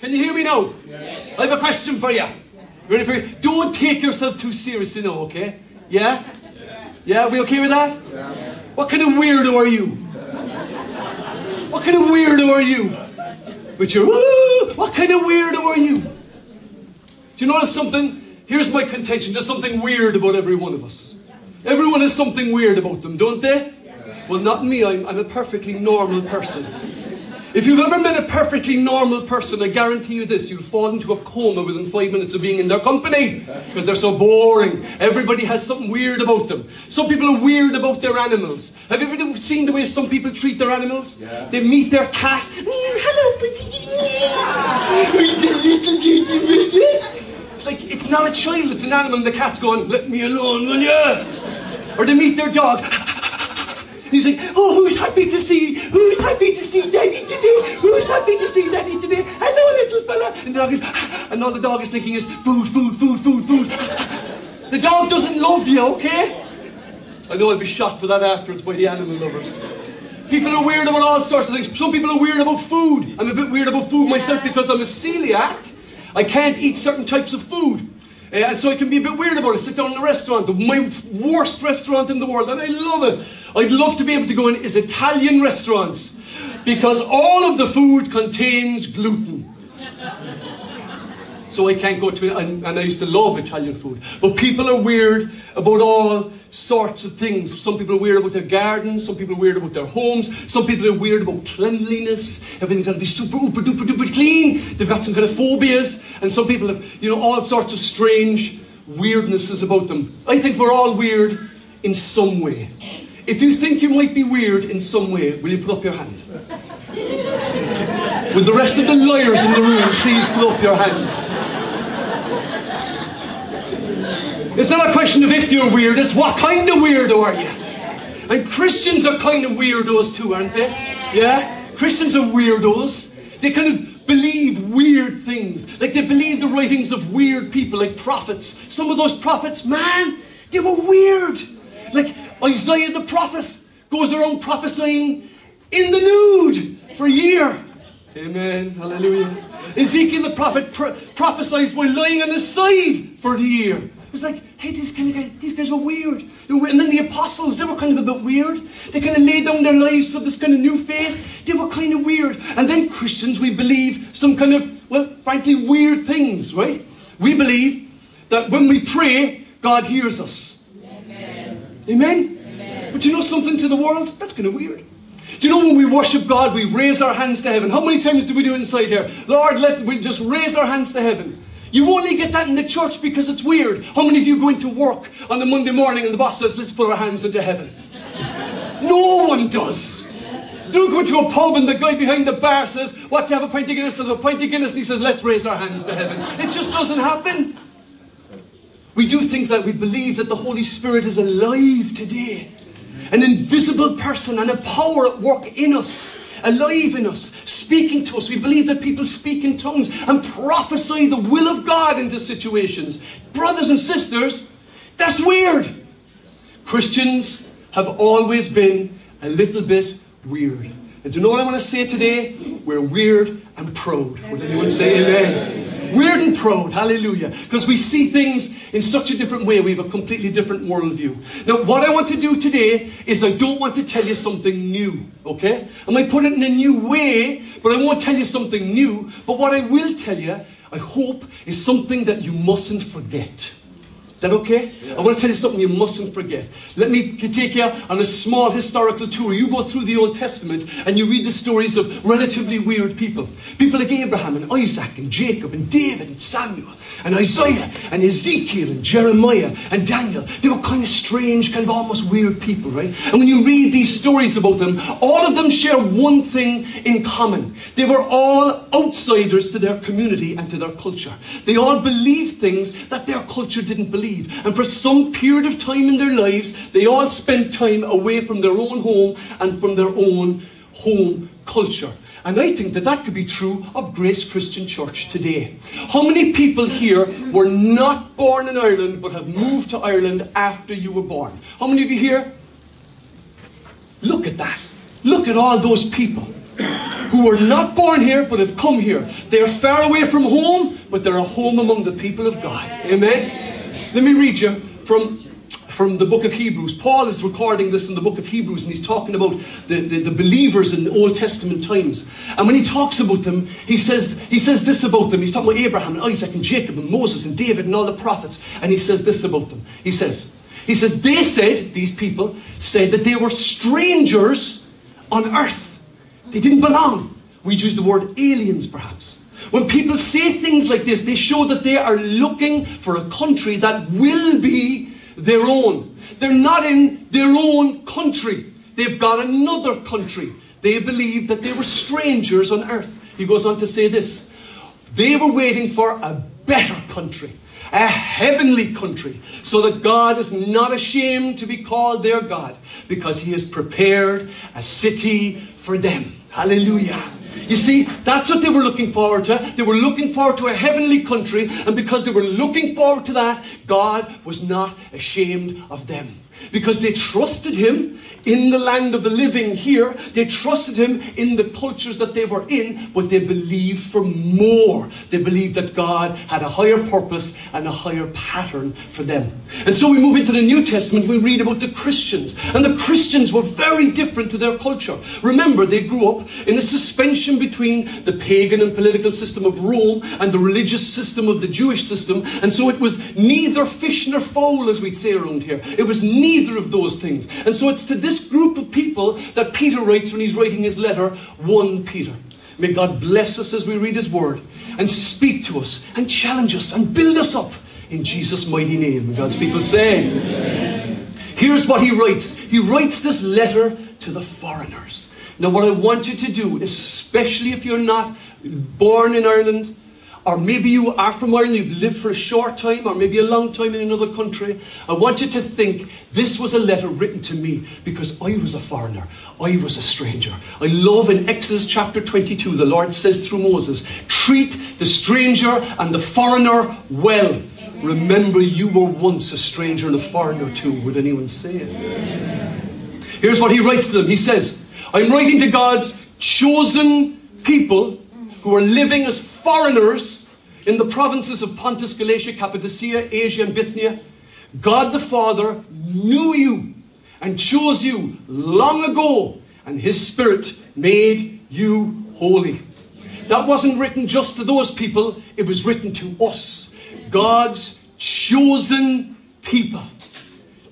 Can you hear me now? I have a question for you. Ready for you? Don't take yourself too seriously now, okay? Yeah? Yeah, we okay with that? What kind of weirdo are you? What kind of weirdo are you? But you're, "Ooh, what kind of weirdo are you? Do you notice something? Here's my contention. There's something weird about every one of us. Everyone has something weird about them, don't they? Well, not me. I'm, I'm a perfectly normal person. If you've ever met a perfectly normal person, I guarantee you this, you'll fall into a coma within five minutes of being in their company because they're so boring. Everybody has something weird about them. Some people are weird about their animals. Have you ever seen the way some people treat their animals? Yeah. They meet their cat. "Mm, Hello, pussy. Who's the little kitty bitty?" It's like, it's not a child, it's an animal, and the cat's going, let me alone, will ya? Or they meet their dog. He's like, oh, who's happy to see? Who's happy to see Daddy today? Who's happy to see Daddy today? Hello, little fella. And the dog is, and all the dog is thinking is food, food, food, food, food. The dog doesn't love you, okay? I know I'll be shot for that afterwards by the animal lovers. People are weird about all sorts of things. Some people are weird about food. I'm a bit weird about food myself because I'm a celiac. I can't eat certain types of food. Uh, and so I can be a bit weird about it. Sit down in a restaurant, my worst restaurant in the world, and I love it. I'd love to be able to go in is Italian restaurants because all of the food contains gluten. So I can't go to it, and, and I used to love Italian food. But people are weird about all sorts of things. Some people are weird about their gardens, some people are weird about their homes, some people are weird about cleanliness. Everything's got to be super, uber, duper, duper clean. They've got some kind of phobias, and some people have, you know, all sorts of strange weirdnesses about them. I think we're all weird in some way. If you think you might be weird in some way, will you put up your hand? With the rest of the lawyers in the room, please put up your hands. It's not a question of if you're weird, it's what kind of weirdo are you? And Christians are kind of weirdos too, aren't they? Yeah? Christians are weirdos. They kind of believe weird things. Like they believe the writings of weird people, like prophets. Some of those prophets, man, they were weird. Like Isaiah the prophet goes around prophesying in the nude for a year. Amen. Hallelujah. Ezekiel the prophet pro- prophesies while lying on his side for the year. It's like, hey, these kind of guys, these guys were weird. They were, and then the apostles, they were kind of a bit weird. They kind of laid down their lives for this kind of new faith. They were kind of weird. And then Christians, we believe some kind of, well, frankly, weird things, right? We believe that when we pray, God hears us. Amen. Amen? But you know something to the world? That's kind of weird. Do you know when we worship God, we raise our hands to heaven? How many times do we do it inside here? Lord, let we just raise our hands to heaven. You only get that in the church because it's weird. How many of you go into work on the Monday morning and the boss says, let's put our hands into heaven? No one does. You don't go to a pub and the guy behind the bar says, what, do you have a pint of Guinness? And a pint of Guinness and he says, let's raise our hands to heaven. It just doesn't happen. We do things like we believe that the Holy Spirit is alive today. An invisible person and a power at work in us, alive in us, speaking to us. We believe that people speak in tongues and prophesy the will of God into situations. Brothers and sisters, that's weird. Christians have always been a little bit weird. And do you know what I want to say today? We're weird and proud. Would anyone say amen? Weird and proud, hallelujah. Because we see things in such a different way. We have a completely different worldview. Now, what I want to do today is I don't want to tell you something new, okay? I might put it in a new way, but I won't tell you something new. But what I will tell you, I hope, is something that you mustn't forget. Is that okay? I want to tell you something you mustn't forget. Let me take you on a small historical tour. You go through the Old Testament and you read the stories of relatively weird people. People like Abraham and Isaac and Jacob and David and Samuel and Isaiah and Ezekiel and Jeremiah and Daniel. They were kind of strange, kind of almost weird people, right? And when you read these stories about them, all of them share one thing in common. They were all outsiders to their community and to their culture. They all believed things that their culture didn't believe. And for some period of time in their lives, they all spent time away from their own home and from their own home culture. And I think that that could be true of Grace Christian Church today. How many people here were not born in Ireland but have moved to Ireland after you were born? How many of you here? Look at that. Look at all those people. who were not born here but have come here. They are far away from home, but they're at home among the people of God. Amen? Let me read you from from the book of Hebrews. Paul is recording this in the book of Hebrews, and he's talking about the, the, the, believers in Old Testament times. And when he talks about them, he says, he says this about them. He's talking about Abraham and Isaac and Jacob and Moses and David and all the prophets. And he says this about them. He says, he says, they said, these people said that they were strangers on earth. They didn't belong. We'd use the word aliens, perhaps. When people say things like this, they show that they are looking for a country that will be their own. They're not in their own country. They've got another country. They believe that they were strangers on earth. He goes on to say this they were waiting for a better country, a heavenly country, so that God is not ashamed to be called their God because He has prepared a city for them. Hallelujah. You see, that's what they were looking forward to. They were looking forward to a heavenly country, and because they were looking forward to that, God was not ashamed of them because they trusted him in the land of the living here. They trusted him in the cultures that they were in, but they believed for more. They believed that God had a higher purpose and a higher pattern for them. And so we move into the New Testament, we read about the Christians. And the Christians were very different to their culture. Remember, they grew up in a suspension between the pagan and political system of Rome and the religious system of the Jewish system. And so it was neither fish nor fowl, as we'd say around here. It was neither neither of those things. And so it's to this group of people that Peter writes when he's writing his letter, 1 Peter. May God bless us as we read his word and speak to us and challenge us and build us up in Jesus' mighty name. God's people say, Amen. Here's what he writes he writes this letter to the foreigners. Now, what I want you to do, especially if you're not born in Ireland, or maybe you are from Ireland, you've lived for a short time, or maybe a long time in another country. I want you to think this was a letter written to me because I was a foreigner, I was a stranger. I love in Exodus chapter 22, the Lord says through Moses, treat the stranger and the foreigner well. Remember, you were once a stranger and a foreigner too. Would anyone say it? Here's what he writes to them. He says, I'm writing to God's chosen people who are living as foreigners in the provinces of Pontus, Galatia, Cappadocia, Asia, and Bithynia, God the Father knew you and chose you long ago, and His Spirit made you holy. That wasn't written just to those people, it was written to us. God's chosen people.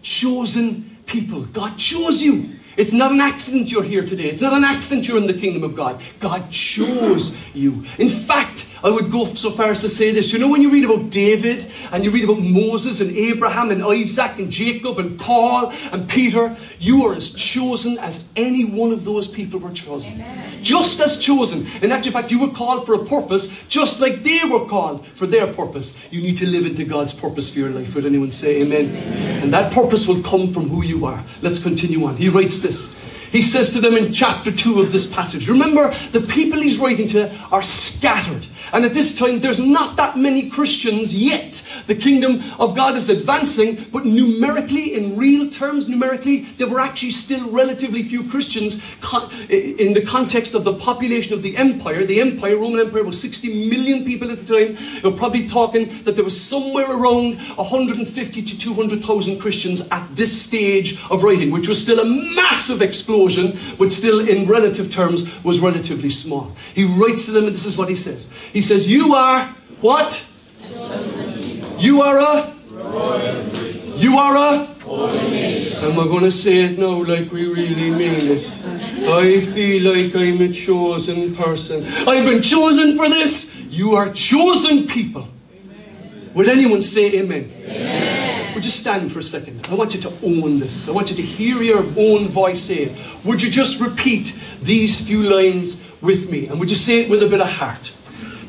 Chosen people. God chose you. It's not an accident you're here today. It's not an accident you're in the kingdom of God. God chose you. In fact, I would go so far as to say this. You know, when you read about David and you read about Moses and Abraham and Isaac and Jacob and Paul and Peter, you are as chosen as any one of those people were chosen. Amen. Just as chosen. In actual fact, you were called for a purpose just like they were called for their purpose. You need to live into God's purpose for your life. Would anyone say amen? amen. And that purpose will come from who you are. Let's continue on. He writes this. He says to them in chapter 2 of this passage, remember, the people he's writing to are scattered. And at this time, there's not that many Christians yet. The kingdom of God is advancing, but numerically, in real terms, numerically, there were actually still relatively few Christians in the context of the population of the empire. The empire, Roman Empire, was 60 million people at the time. You're probably talking that there was somewhere around 150 to 200,000 Christians at this stage of writing, which was still a massive explosion, but still, in relative terms, was relatively small. He writes to them, and this is what he says. He says, You are what? You are a? You are a? Am I going to say it now like we really mean it? I feel like I'm a chosen person. I've been chosen for this. You are chosen people. Would anyone say amen? amen? Would you stand for a second? I want you to own this. I want you to hear your own voice say it. Would you just repeat these few lines with me? And would you say it with a bit of heart?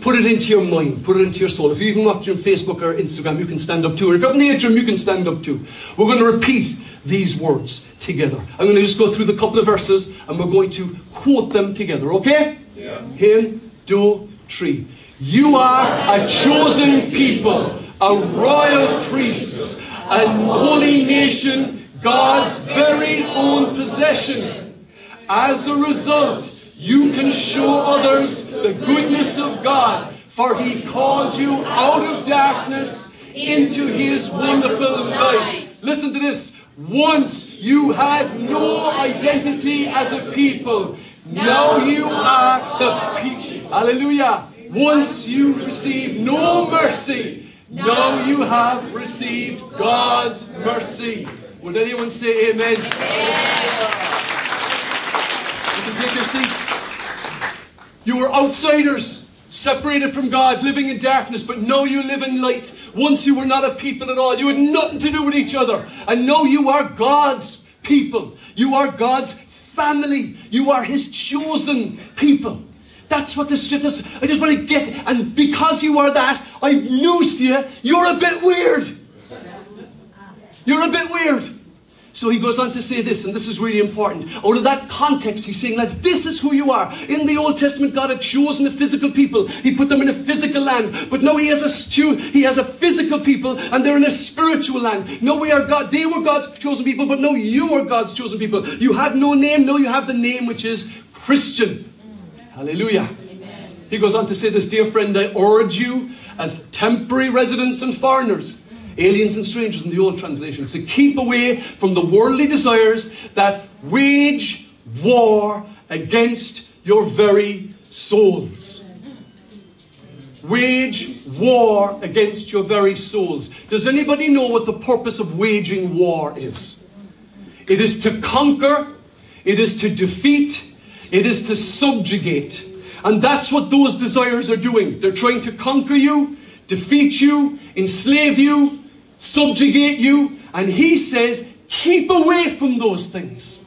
Put it into your mind, put it into your soul. If you're even watch on Facebook or Instagram, you can stand up to it. If you're in the atrium, you can stand up to. We're going to repeat these words together. I'm going to just go through the couple of verses and we're going to quote them together, okay? Yes. Him, do, tree. You are a chosen people, a royal priests, a holy nation, God's very own possession. As a result, you can show others the goodness of God. For he called you out of darkness into his wonderful light. Listen to this. Once you had no identity as a people. Now you are the people. Hallelujah. Once you received no mercy. Now you have received God's mercy. Would anyone say amen? amen. Take your seats. You were outsiders, separated from God, living in darkness, but now you live in light. Once you were not a people at all. You had nothing to do with each other. And now you are God's people. You are God's family. You are His chosen people. That's what this shit is. I just want to get, and because you are that, I news to you, you're a bit weird. You're a bit weird. So he goes on to say this, and this is really important. Out of that context, he's saying, lads, this is who you are. In the Old Testament, God had chosen a physical people. He put them in a physical land. But now he has a stew, he has a physical people, and they're in a spiritual land. No, we are God. They were God's chosen people, but no, you are God's chosen people. You had no name, no, you have the name which is Christian. Hallelujah. Amen. He goes on to say this, dear friend, I urge you as temporary residents and foreigners aliens and strangers in the old translation, to keep away from the worldly desires that wage war against your very souls. Wage war against your very souls. Does anybody know what the purpose of waging war is? It is to conquer, it is to defeat, it is to subjugate. And that's what those desires are doing. They're trying to conquer you, defeat you, enslave you, subjugate you. And he says, keep away from those things.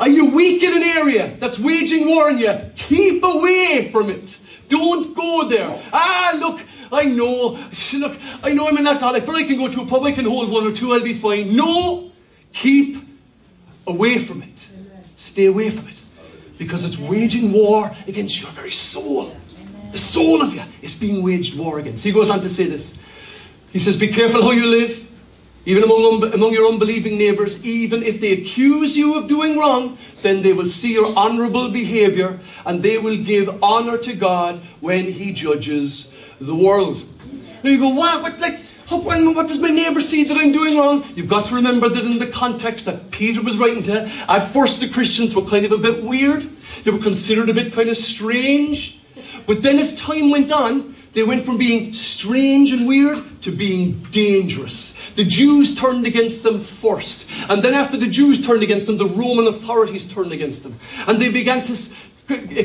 Are you weak in an area that's waging war on you? Keep away from it. Don't go there. Ah, look, I know. Look, I know I'm an alcoholic, but I can go to a pub, I can hold one or two, I'll be fine. No, keep away from it. Stay away from it. Because it's waging war against your very soul. The soul of you is being waged war against. He goes on to say this. He says, Be careful how you live, even among, among your unbelieving neighbors. Even if they accuse you of doing wrong, then they will see your honorable behavior and they will give honor to God when He judges the world. Now you go, Wow, What, like, what does my neighbour see that I'm doing wrong? You've got to remember that in the context that Peter was writing to, at first the Christians were kind of a bit weird. They were considered a bit kind of strange. But then as time went on, they went from being strange and weird to being dangerous. The Jews turned against them first. And then, after the Jews turned against them, the Roman authorities turned against them. And they began to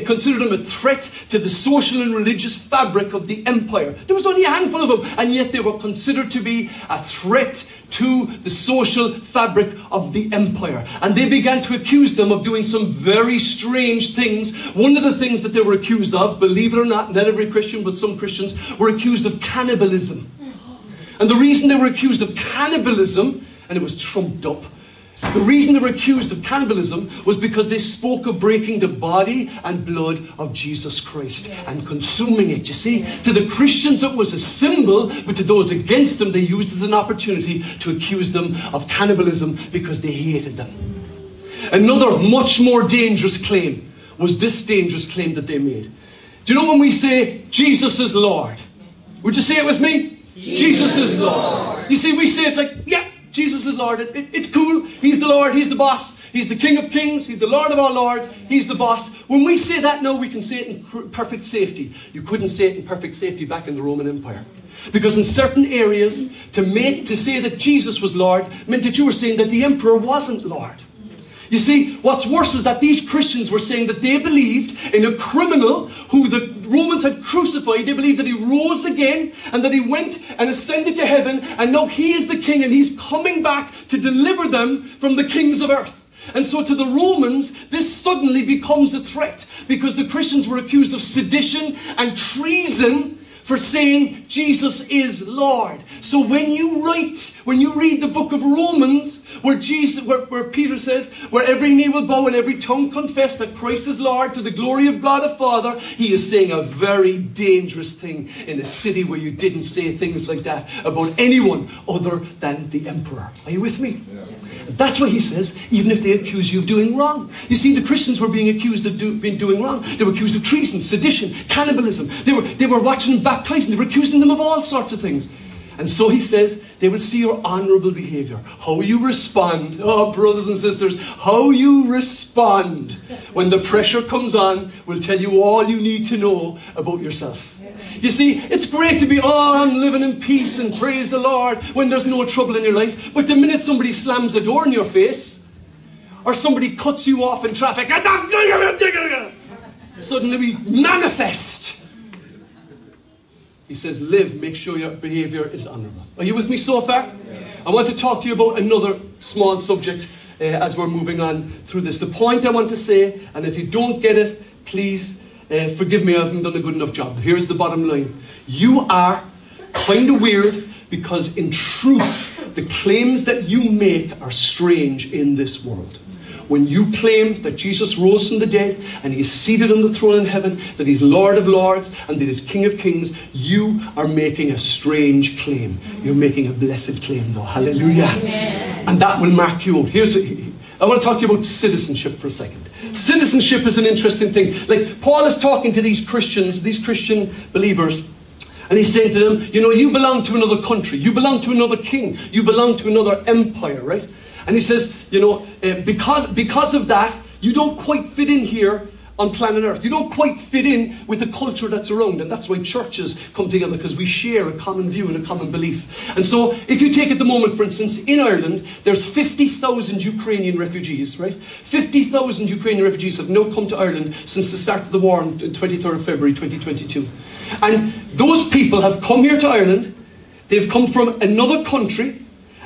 considered them a threat to the social and religious fabric of the empire. There was only a handful of them, and yet they were considered to be a threat to the social fabric of the empire. And they began to accuse them of doing some very strange things. One of the things that they were accused of, believe it or not, not every Christian, but some Christians, were accused of cannibalism. And the reason they were accused of cannibalism, and it was trumped up, the reason they were accused of cannibalism was because they spoke of breaking the body and blood of Jesus Christ and consuming it. You see, to the Christians it was a symbol, but to those against them, they used it as an opportunity to accuse them of cannibalism because they hated them. Another much more dangerous claim was this dangerous claim that they made. Do you know when we say Jesus is Lord? Would you say it with me? Jesus, Jesus is Lord. You see, we say it like, yeah, Jesus is Lord. It, it, it's cool. He's the Lord. He's the boss. He's the King of Kings. He's the Lord of all Lords. He's the boss. When we say that now, we can say it in perfect safety. You couldn't say it in perfect safety back in the Roman Empire. Because in certain areas, to make to say that Jesus was Lord meant that you were saying that the emperor wasn't Lord. You see, what's worse is that these Christians were saying that they believed in a criminal who the Romans had crucified. They believed that he rose again and that he went and ascended to heaven and now he is the king and he's coming back to deliver them from the kings of earth. And so to the Romans, this suddenly becomes a threat because the Christians were accused of sedition and treason for saying Jesus is Lord. So when you write, when you read the book of Romans, where Jesus, where, where Peter says, where every knee will bow and every tongue confess that Christ is Lord to the glory of God the Father, he is saying a very dangerous thing in a city where you didn't say things like that about anyone other than the emperor. Are you with me? Yeah. That's what he says, even if they accuse you of doing wrong. You see, the Christians were being accused of do, being doing wrong. They were accused of treason, sedition, cannibalism. They were, they were watching baptizing. They were accusing them of all sorts of things. And so he says, they will see your honorable behavior. How you respond, oh, brothers and sisters, how you respond when the pressure comes on will tell you all you need to know about yourself. You see, it's great to be, oh, I'm living in peace and praise the Lord when there's no trouble in your life. But the minute somebody slams a door in your face, or somebody cuts you off in traffic, suddenly we manifest. He says, live, make sure your behavior is honorable. Are you with me so far? Yes. I want to talk to you about another small subject uh, as we're moving on through this. The point I want to say, and if you don't get it, please uh, forgive me, I haven't done a good enough job. Here's the bottom line You are kind of weird because, in truth, the claims that you make are strange in this world. When you claim that Jesus rose from the dead and he is seated on the throne in heaven, that he's Lord of lords and that he's King of kings, you are making a strange claim. You're making a blessed claim, though. Hallelujah. And that will mark you out. Here's a, I want to talk to you about citizenship for a second. Citizenship is an interesting thing. Like, Paul is talking to these Christians, these Christian believers, and he's saying to them, You know, you belong to another country, you belong to another king, you belong to another empire, right? And he says, You know, uh, because, because of that, you don't quite fit in here on planet Earth. You don't quite fit in with the culture that's around, and that's why churches come together because we share a common view and a common belief. And so, if you take at the moment, for instance, in Ireland, there's 50,000 Ukrainian refugees, right? 50,000 Ukrainian refugees have now come to Ireland since the start of the war on 23rd of February 2022. And those people have come here to Ireland, they've come from another country,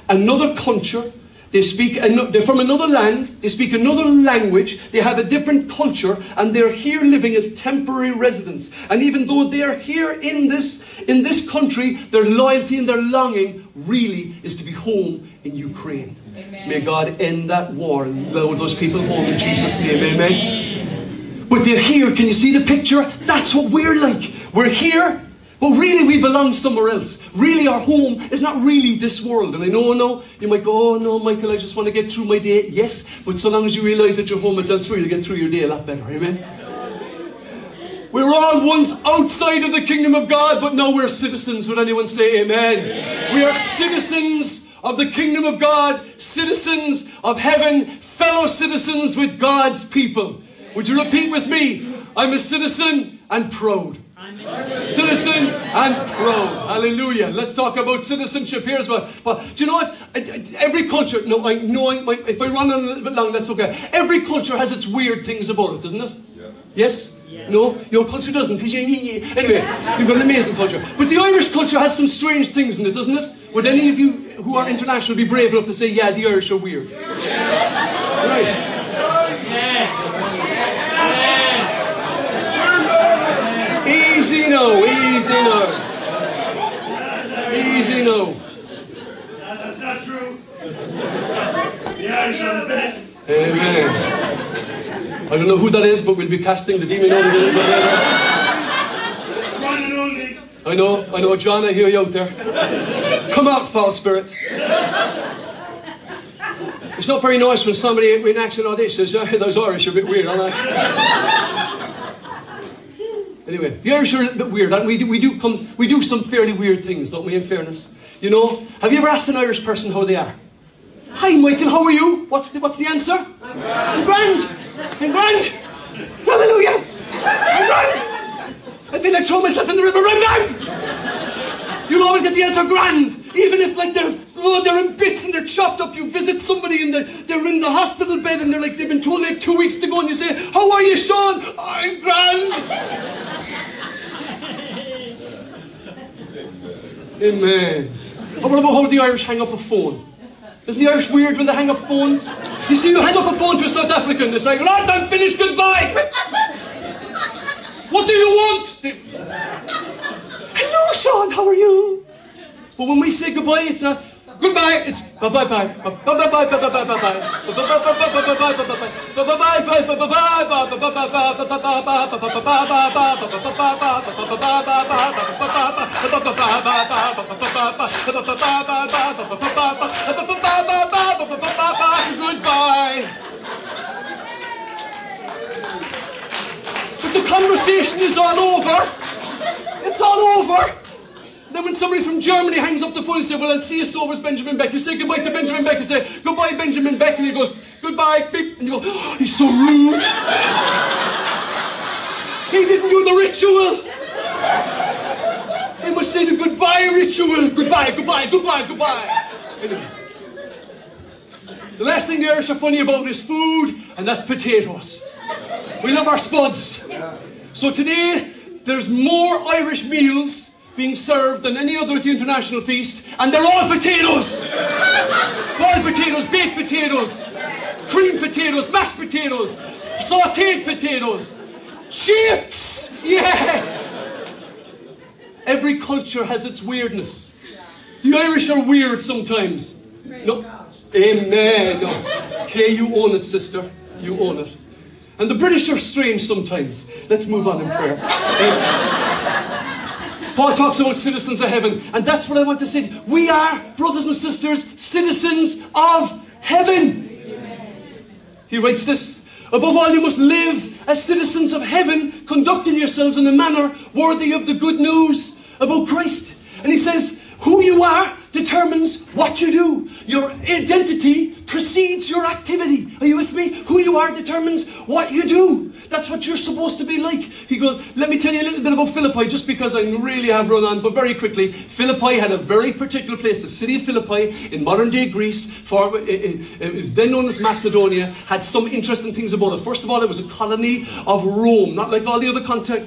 another culture, they speak, they're from another land, they speak another language, they have a different culture, and they're here living as temporary residents. And even though they're here in this, in this country, their loyalty and their longing really is to be home in Ukraine. Amen. May God end that war and load those people home in Jesus' name. Amen. But they're here. Can you see the picture? That's what we're like. We're here but really, we belong somewhere else. Really, our home is not really this world. And I know, no, you might go, oh no, Michael, I just want to get through my day. Yes, but so long as you realize that your home is elsewhere, you'll get through your day a lot better. Amen? We're all once outside of the kingdom of God, but now we're citizens. Would anyone say amen? amen? We are citizens of the kingdom of God, citizens of heaven, fellow citizens with God's people. Would you repeat with me? I'm a citizen and proud. Citizen and pro. Hallelujah. Let's talk about citizenship. here as well. But do you know what? Every culture, no, I know, I, if I run on a little bit long, that's okay. Every culture has its weird things about it, doesn't it? Yeah. Yes? Yeah. No? Your culture doesn't. Anyway, you've got an amazing culture. But the Irish culture has some strange things in it, doesn't it? Would any of you who are international be brave enough to say, yeah, the Irish are weird? Yeah. Right. Easy no, easy no. Easy no. That's not true. The Irish are the best. Amen. I don't know who that is, but we'll be casting the demon out of it. I know, I know, John, I hear you out there. Come out, foul spirit. It's not very nice when somebody action like this says, those Irish are a bit weird, aren't they? Anyway, the Irish are a bit weird, and we do, we do come, we do some fairly weird things, don't we? In fairness, you know, have you ever asked an Irish person how they are? Hi, Michael. How are you? What's the What's the answer? I'm grand. I'm grand. Hallelujah. I'm grand. I feel like throwing myself in the river. I'm grand. You'll always get the answer grand, even if like they're they're in bits and they're chopped up. You visit somebody and the, they're in the hospital bed and they're like they've been told like two weeks to go, and you say, "How are you, Sean? I'm grand." Amen. And what about how the Irish hang up a phone? Isn't the Irish weird when they hang up phones? You see, you hang up a phone to a South African, it's like, Lord, I'm finished, goodbye. what do you want? Hello, Hello, Sean, how are you? But when we say goodbye, it's not goodbye, it's bye bye bye. Bye bye bye bye bye bye bye bye. Bye bye bye bye bye bye bye the conversation is all over. It's all over. Then when somebody from Germany hangs up the phone and says, well, I'll see you so with Benjamin Beck. You say goodbye to Benjamin Beck. You say, goodbye, Benjamin Beck. And he goes, goodbye, beep. And you go, oh, he's so rude. he didn't do the ritual. He must say the goodbye ritual. Goodbye, goodbye, goodbye, goodbye. Anyway. The last thing the Irish are funny about is food, and that's potatoes. We love our spuds. So today, there's more Irish meals being served than any other at the international feast, and they're all potatoes. Boiled potatoes, baked potatoes, cream potatoes, mashed potatoes, sauteed potatoes, chips. Yeah. Every culture has its weirdness. The Irish are weird sometimes. No. Amen. No. Okay, you own it, sister. You own it. And the British are strange sometimes. Let's move on in prayer. Paul talks about citizens of heaven, and that's what I want to say. We are, brothers and sisters, citizens of heaven. He writes this Above all, you must live as citizens of heaven, conducting yourselves in a manner worthy of the good news about Christ. And he says, Who you are determines what you do. Your identity precedes your activity. Are you with me? Who you are determines what you do. That's what you're supposed to be like. He goes, Let me tell you a little bit about Philippi, just because I really have run on, but very quickly. Philippi had a very particular place. The city of Philippi in modern day Greece, for, it, it, it was then known as Macedonia, had some interesting things about it. First of all, it was a colony of Rome, not like all the other contact,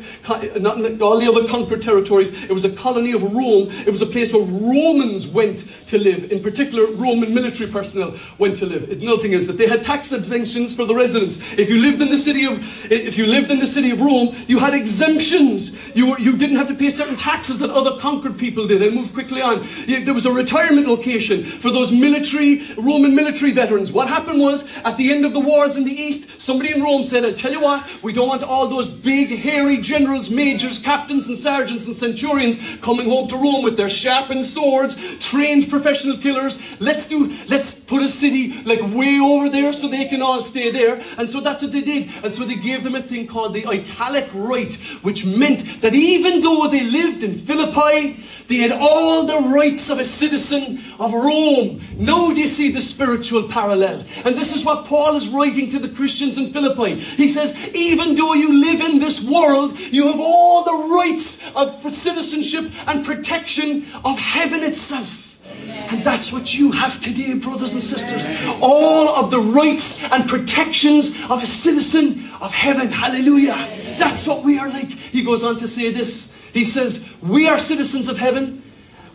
not like all the other conquered territories. It was a colony of Rome. It was a place where Romans went to live. In particular, Roman military personnel went to live. Another thing is that they had tax exemptions for the residents. If you lived in the city of, if you lived in the city of Rome, you had exemptions. You, were, you didn't have to pay certain taxes that other conquered people did. I moved quickly on. There was a retirement location for those military, Roman military veterans. What happened was, at the end of the wars in the East, somebody in Rome said, I tell you what, we don't want all those big, hairy generals, majors, captains, and sergeants and centurions coming home to Rome with their sharpened swords, trained professional killers. Let's do, let's put a city like way over there so they can all stay there. And so that's what they did. And so they gave them a thing called the italic right, which meant that even though they lived in Philippi, they had all the rights of a citizen of Rome. Now do you see the spiritual parallel? And this is what Paul is writing to the Christians in Philippi. He says, even though you live in this world, you have all the rights of citizenship and protection of heaven itself. And that's what you have today, brothers and sisters. All of the rights and protections of a citizen of heaven. Hallelujah. That's what we are like. He goes on to say this. He says, We are citizens of heaven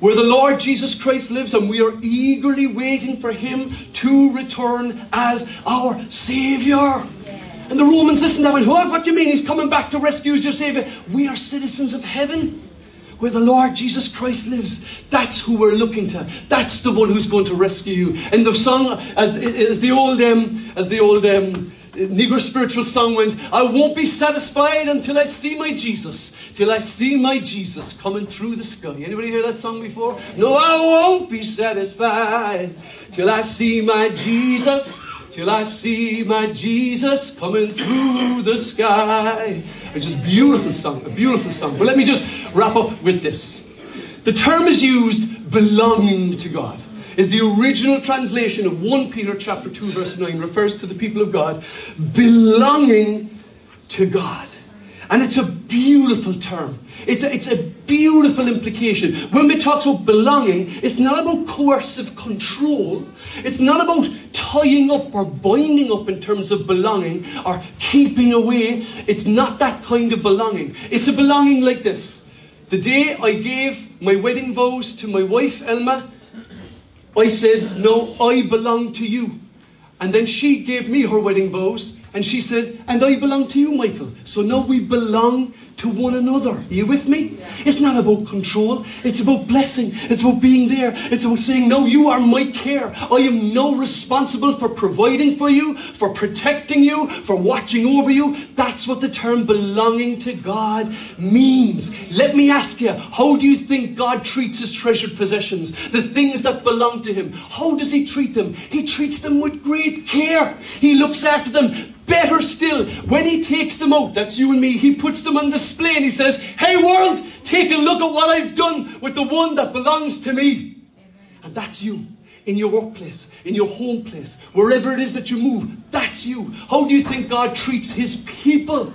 where the Lord Jesus Christ lives, and we are eagerly waiting for him to return as our Savior. And the Romans listened to him what do you mean? He's coming back to rescue as your Savior. We are citizens of heaven where the Lord Jesus Christ lives. That's who we're looking to. That's the one who's going to rescue you. And the song, as, as the old, um, as the old um, Negro spiritual song went, I won't be satisfied until I see my Jesus, till I see my Jesus coming through the sky. Anybody hear that song before? No, I won't be satisfied till I see my Jesus till I see my Jesus coming through the sky. It's just beautiful song, a beautiful song. But let me just wrap up with this. The term is used belonging to God. Is the original translation of 1 Peter chapter 2 verse 9 refers to the people of God belonging to God. And it's a beautiful term. It's a, it's a beautiful implication. When we talk about belonging, it's not about coercive control. It's not about tying up or binding up in terms of belonging or keeping away. It's not that kind of belonging. It's a belonging like this. The day I gave my wedding vows to my wife, Elma, I said, No, I belong to you. And then she gave me her wedding vows, and she said, And I belong to you, Michael. So now we belong to one another. Are you with me? It's not about control. It's about blessing. It's about being there. It's about saying, no, you are my care. I am now responsible for providing for you, for protecting you, for watching over you. That's what the term belonging to God means. Let me ask you, how do you think God treats his treasured possessions? The things that belong to him. How does he treat them? He treats them with great care. He looks after them Better still, when he takes them out, that's you and me, he puts them on display and he says, Hey world, take a look at what I've done with the one that belongs to me. And that's you. In your workplace, in your home place, wherever it is that you move, that's you. How do you think God treats his people?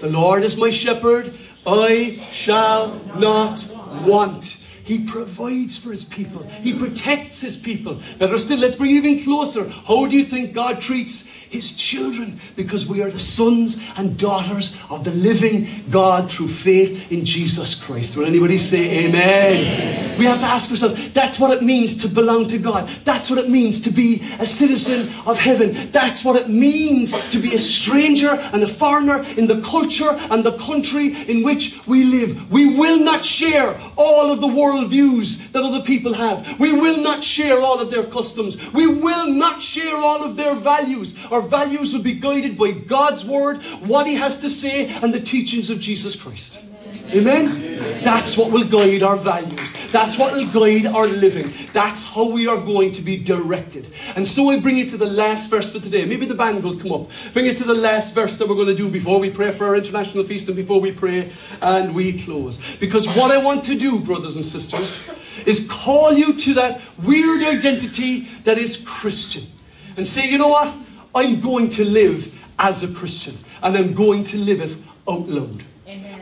The Lord is my shepherd, I shall not want. He provides for his people. He protects his people. Better still, let's bring it even closer. How do you think God treats his children because we are the sons and daughters of the living God through faith in Jesus Christ. Will anybody say amen? amen? We have to ask ourselves that's what it means to belong to God. That's what it means to be a citizen of heaven. That's what it means to be a stranger and a foreigner in the culture and the country in which we live. We will not share all of the worldviews that other people have. We will not share all of their customs. We will not share all of their values our values will be guided by God's word, what He has to say, and the teachings of Jesus Christ. Amen? That's what will guide our values. That's what will guide our living. That's how we are going to be directed. And so I bring you to the last verse for today. Maybe the band will come up. Bring you to the last verse that we're going to do before we pray for our international feast and before we pray and we close. Because what I want to do, brothers and sisters, is call you to that weird identity that is Christian. And say, you know what? I'm going to live as a Christian and I'm going to live it out loud.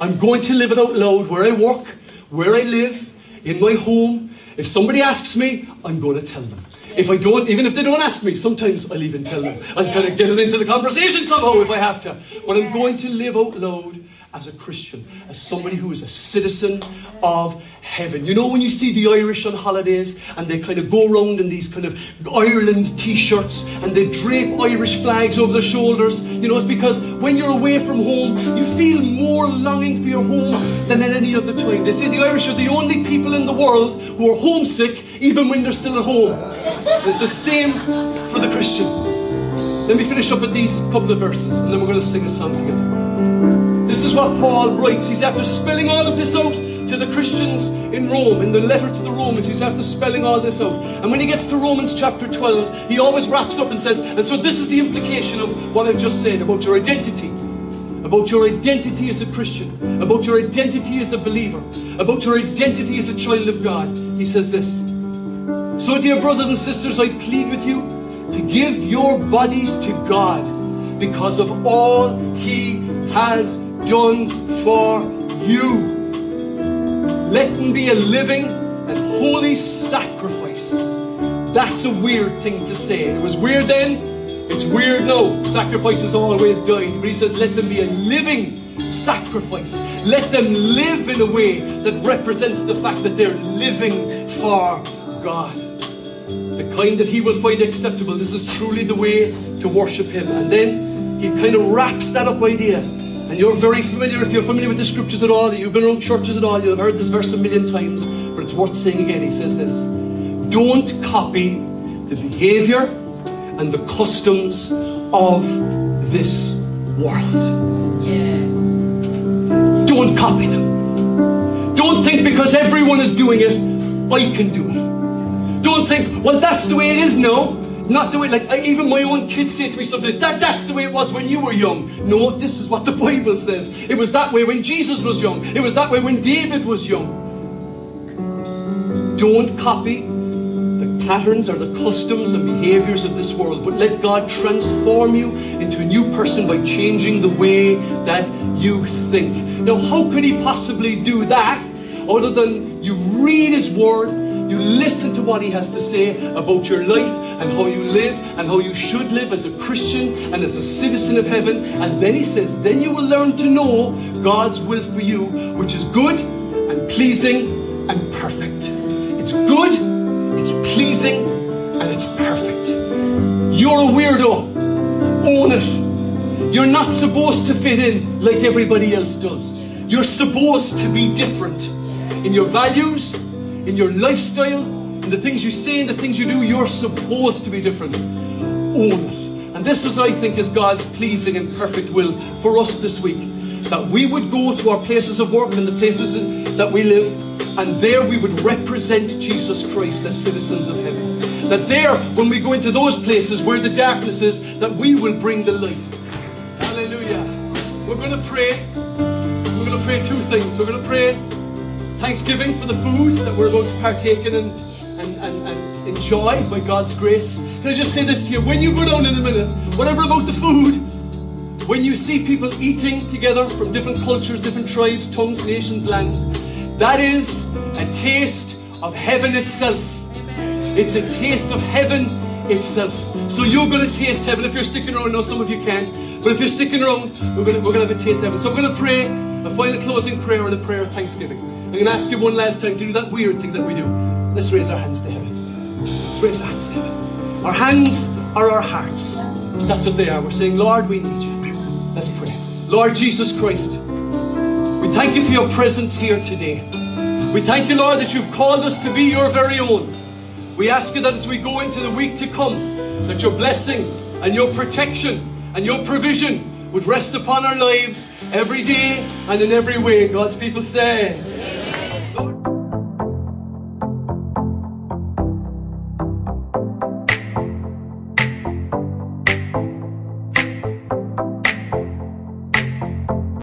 I'm going to live it out loud where I work, where I live, in my home. If somebody asks me, I'm going to tell them. If I don't, even if they don't ask me, sometimes I'll even tell them. I'll kind of get it into the conversation somehow if I have to. But I'm going to live out loud as a Christian, as somebody who is a citizen of heaven. You know, when you see the Irish on holidays and they kind of go around in these kind of Ireland t shirts and they drape Irish flags over their shoulders, you know, it's because when you're away from home, you feel more longing for your home than at any other time. They say the Irish are the only people in the world who are homesick even when they're still at home. And it's the same for the Christian. Let me finish up with these couple of verses and then we're going to sing a song together. This is what Paul writes. He's after spelling all of this out to the Christians in Rome, in the letter to the Romans. He's after spelling all this out. And when he gets to Romans chapter 12, he always wraps up and says, and so this is the implication of what I've just said about your identity. About your identity as a Christian, about your identity as a believer, about your identity as a child of God. He says this So, dear brothers and sisters, I plead with you to give your bodies to God because of all He has done for you. Let them be a living and holy sacrifice. That's a weird thing to say. It was weird then, it's weird now. Sacrifice is always done. But he says, let them be a living sacrifice. Let them live in a way that represents the fact that they're living for God. The kind that he will find acceptable. This is truly the way to worship him. And then he kind of wraps that up idea and you're very familiar, if you're familiar with the scriptures at all, you've been around churches at all, you'll have heard this verse a million times, but it's worth saying again. He says this Don't copy the behavior and the customs of this world. Yes. Don't copy them. Don't think because everyone is doing it, I can do it. Don't think, well, that's the way it is now. Not the way, like, I, even my own kids say to me sometimes, that, that's the way it was when you were young. No, this is what the Bible says. It was that way when Jesus was young. It was that way when David was young. Don't copy the patterns or the customs and behaviors of this world, but let God transform you into a new person by changing the way that you think. Now, how could He possibly do that other than you read His Word? You listen to what he has to say about your life and how you live and how you should live as a Christian and as a citizen of heaven. And then he says, then you will learn to know God's will for you, which is good and pleasing and perfect. It's good, it's pleasing, and it's perfect. You're a weirdo. Own it. You're not supposed to fit in like everybody else does. You're supposed to be different in your values, in your lifestyle, in the things you say and the things you do. You're supposed to be different. Own it. And this was, I think, is God's pleasing and perfect will for us this week. That we would go to our places of work and the places that we live, and there we would represent Jesus Christ as citizens of heaven. That there, when we go into those places where the darkness is, that we will bring the light. Hallelujah. We're going to pray. We're going to pray two things. We're going to pray thanksgiving for the food that we're going to partake in and, and, and, and enjoy by God's grace. Can I just say this to you? When you go down in a minute, whatever about the food, when you see people eating together from different cultures, different tribes, tongues, nations, lands, that is a taste of heaven itself. It's a taste of heaven itself. So you're going to taste heaven if you're sticking around. I know some of you can't, but if you're sticking around, we're going to, we're going to have a taste of heaven. So I'm going to pray a final closing prayer and a prayer of thanksgiving. I'm going to ask you one last time to do that weird thing that we do. Let's raise our hands to heaven. Let's raise our hands to heaven. Our hands are our hearts. That's what they are. We're saying, Lord, we need you. Let's pray. Lord Jesus Christ, we thank you for your presence here today. We thank you, Lord, that you've called us to be your very own. We ask you that as we go into the week to come, that your blessing and your protection and your provision would rest upon our lives every day and in every way. God's people say,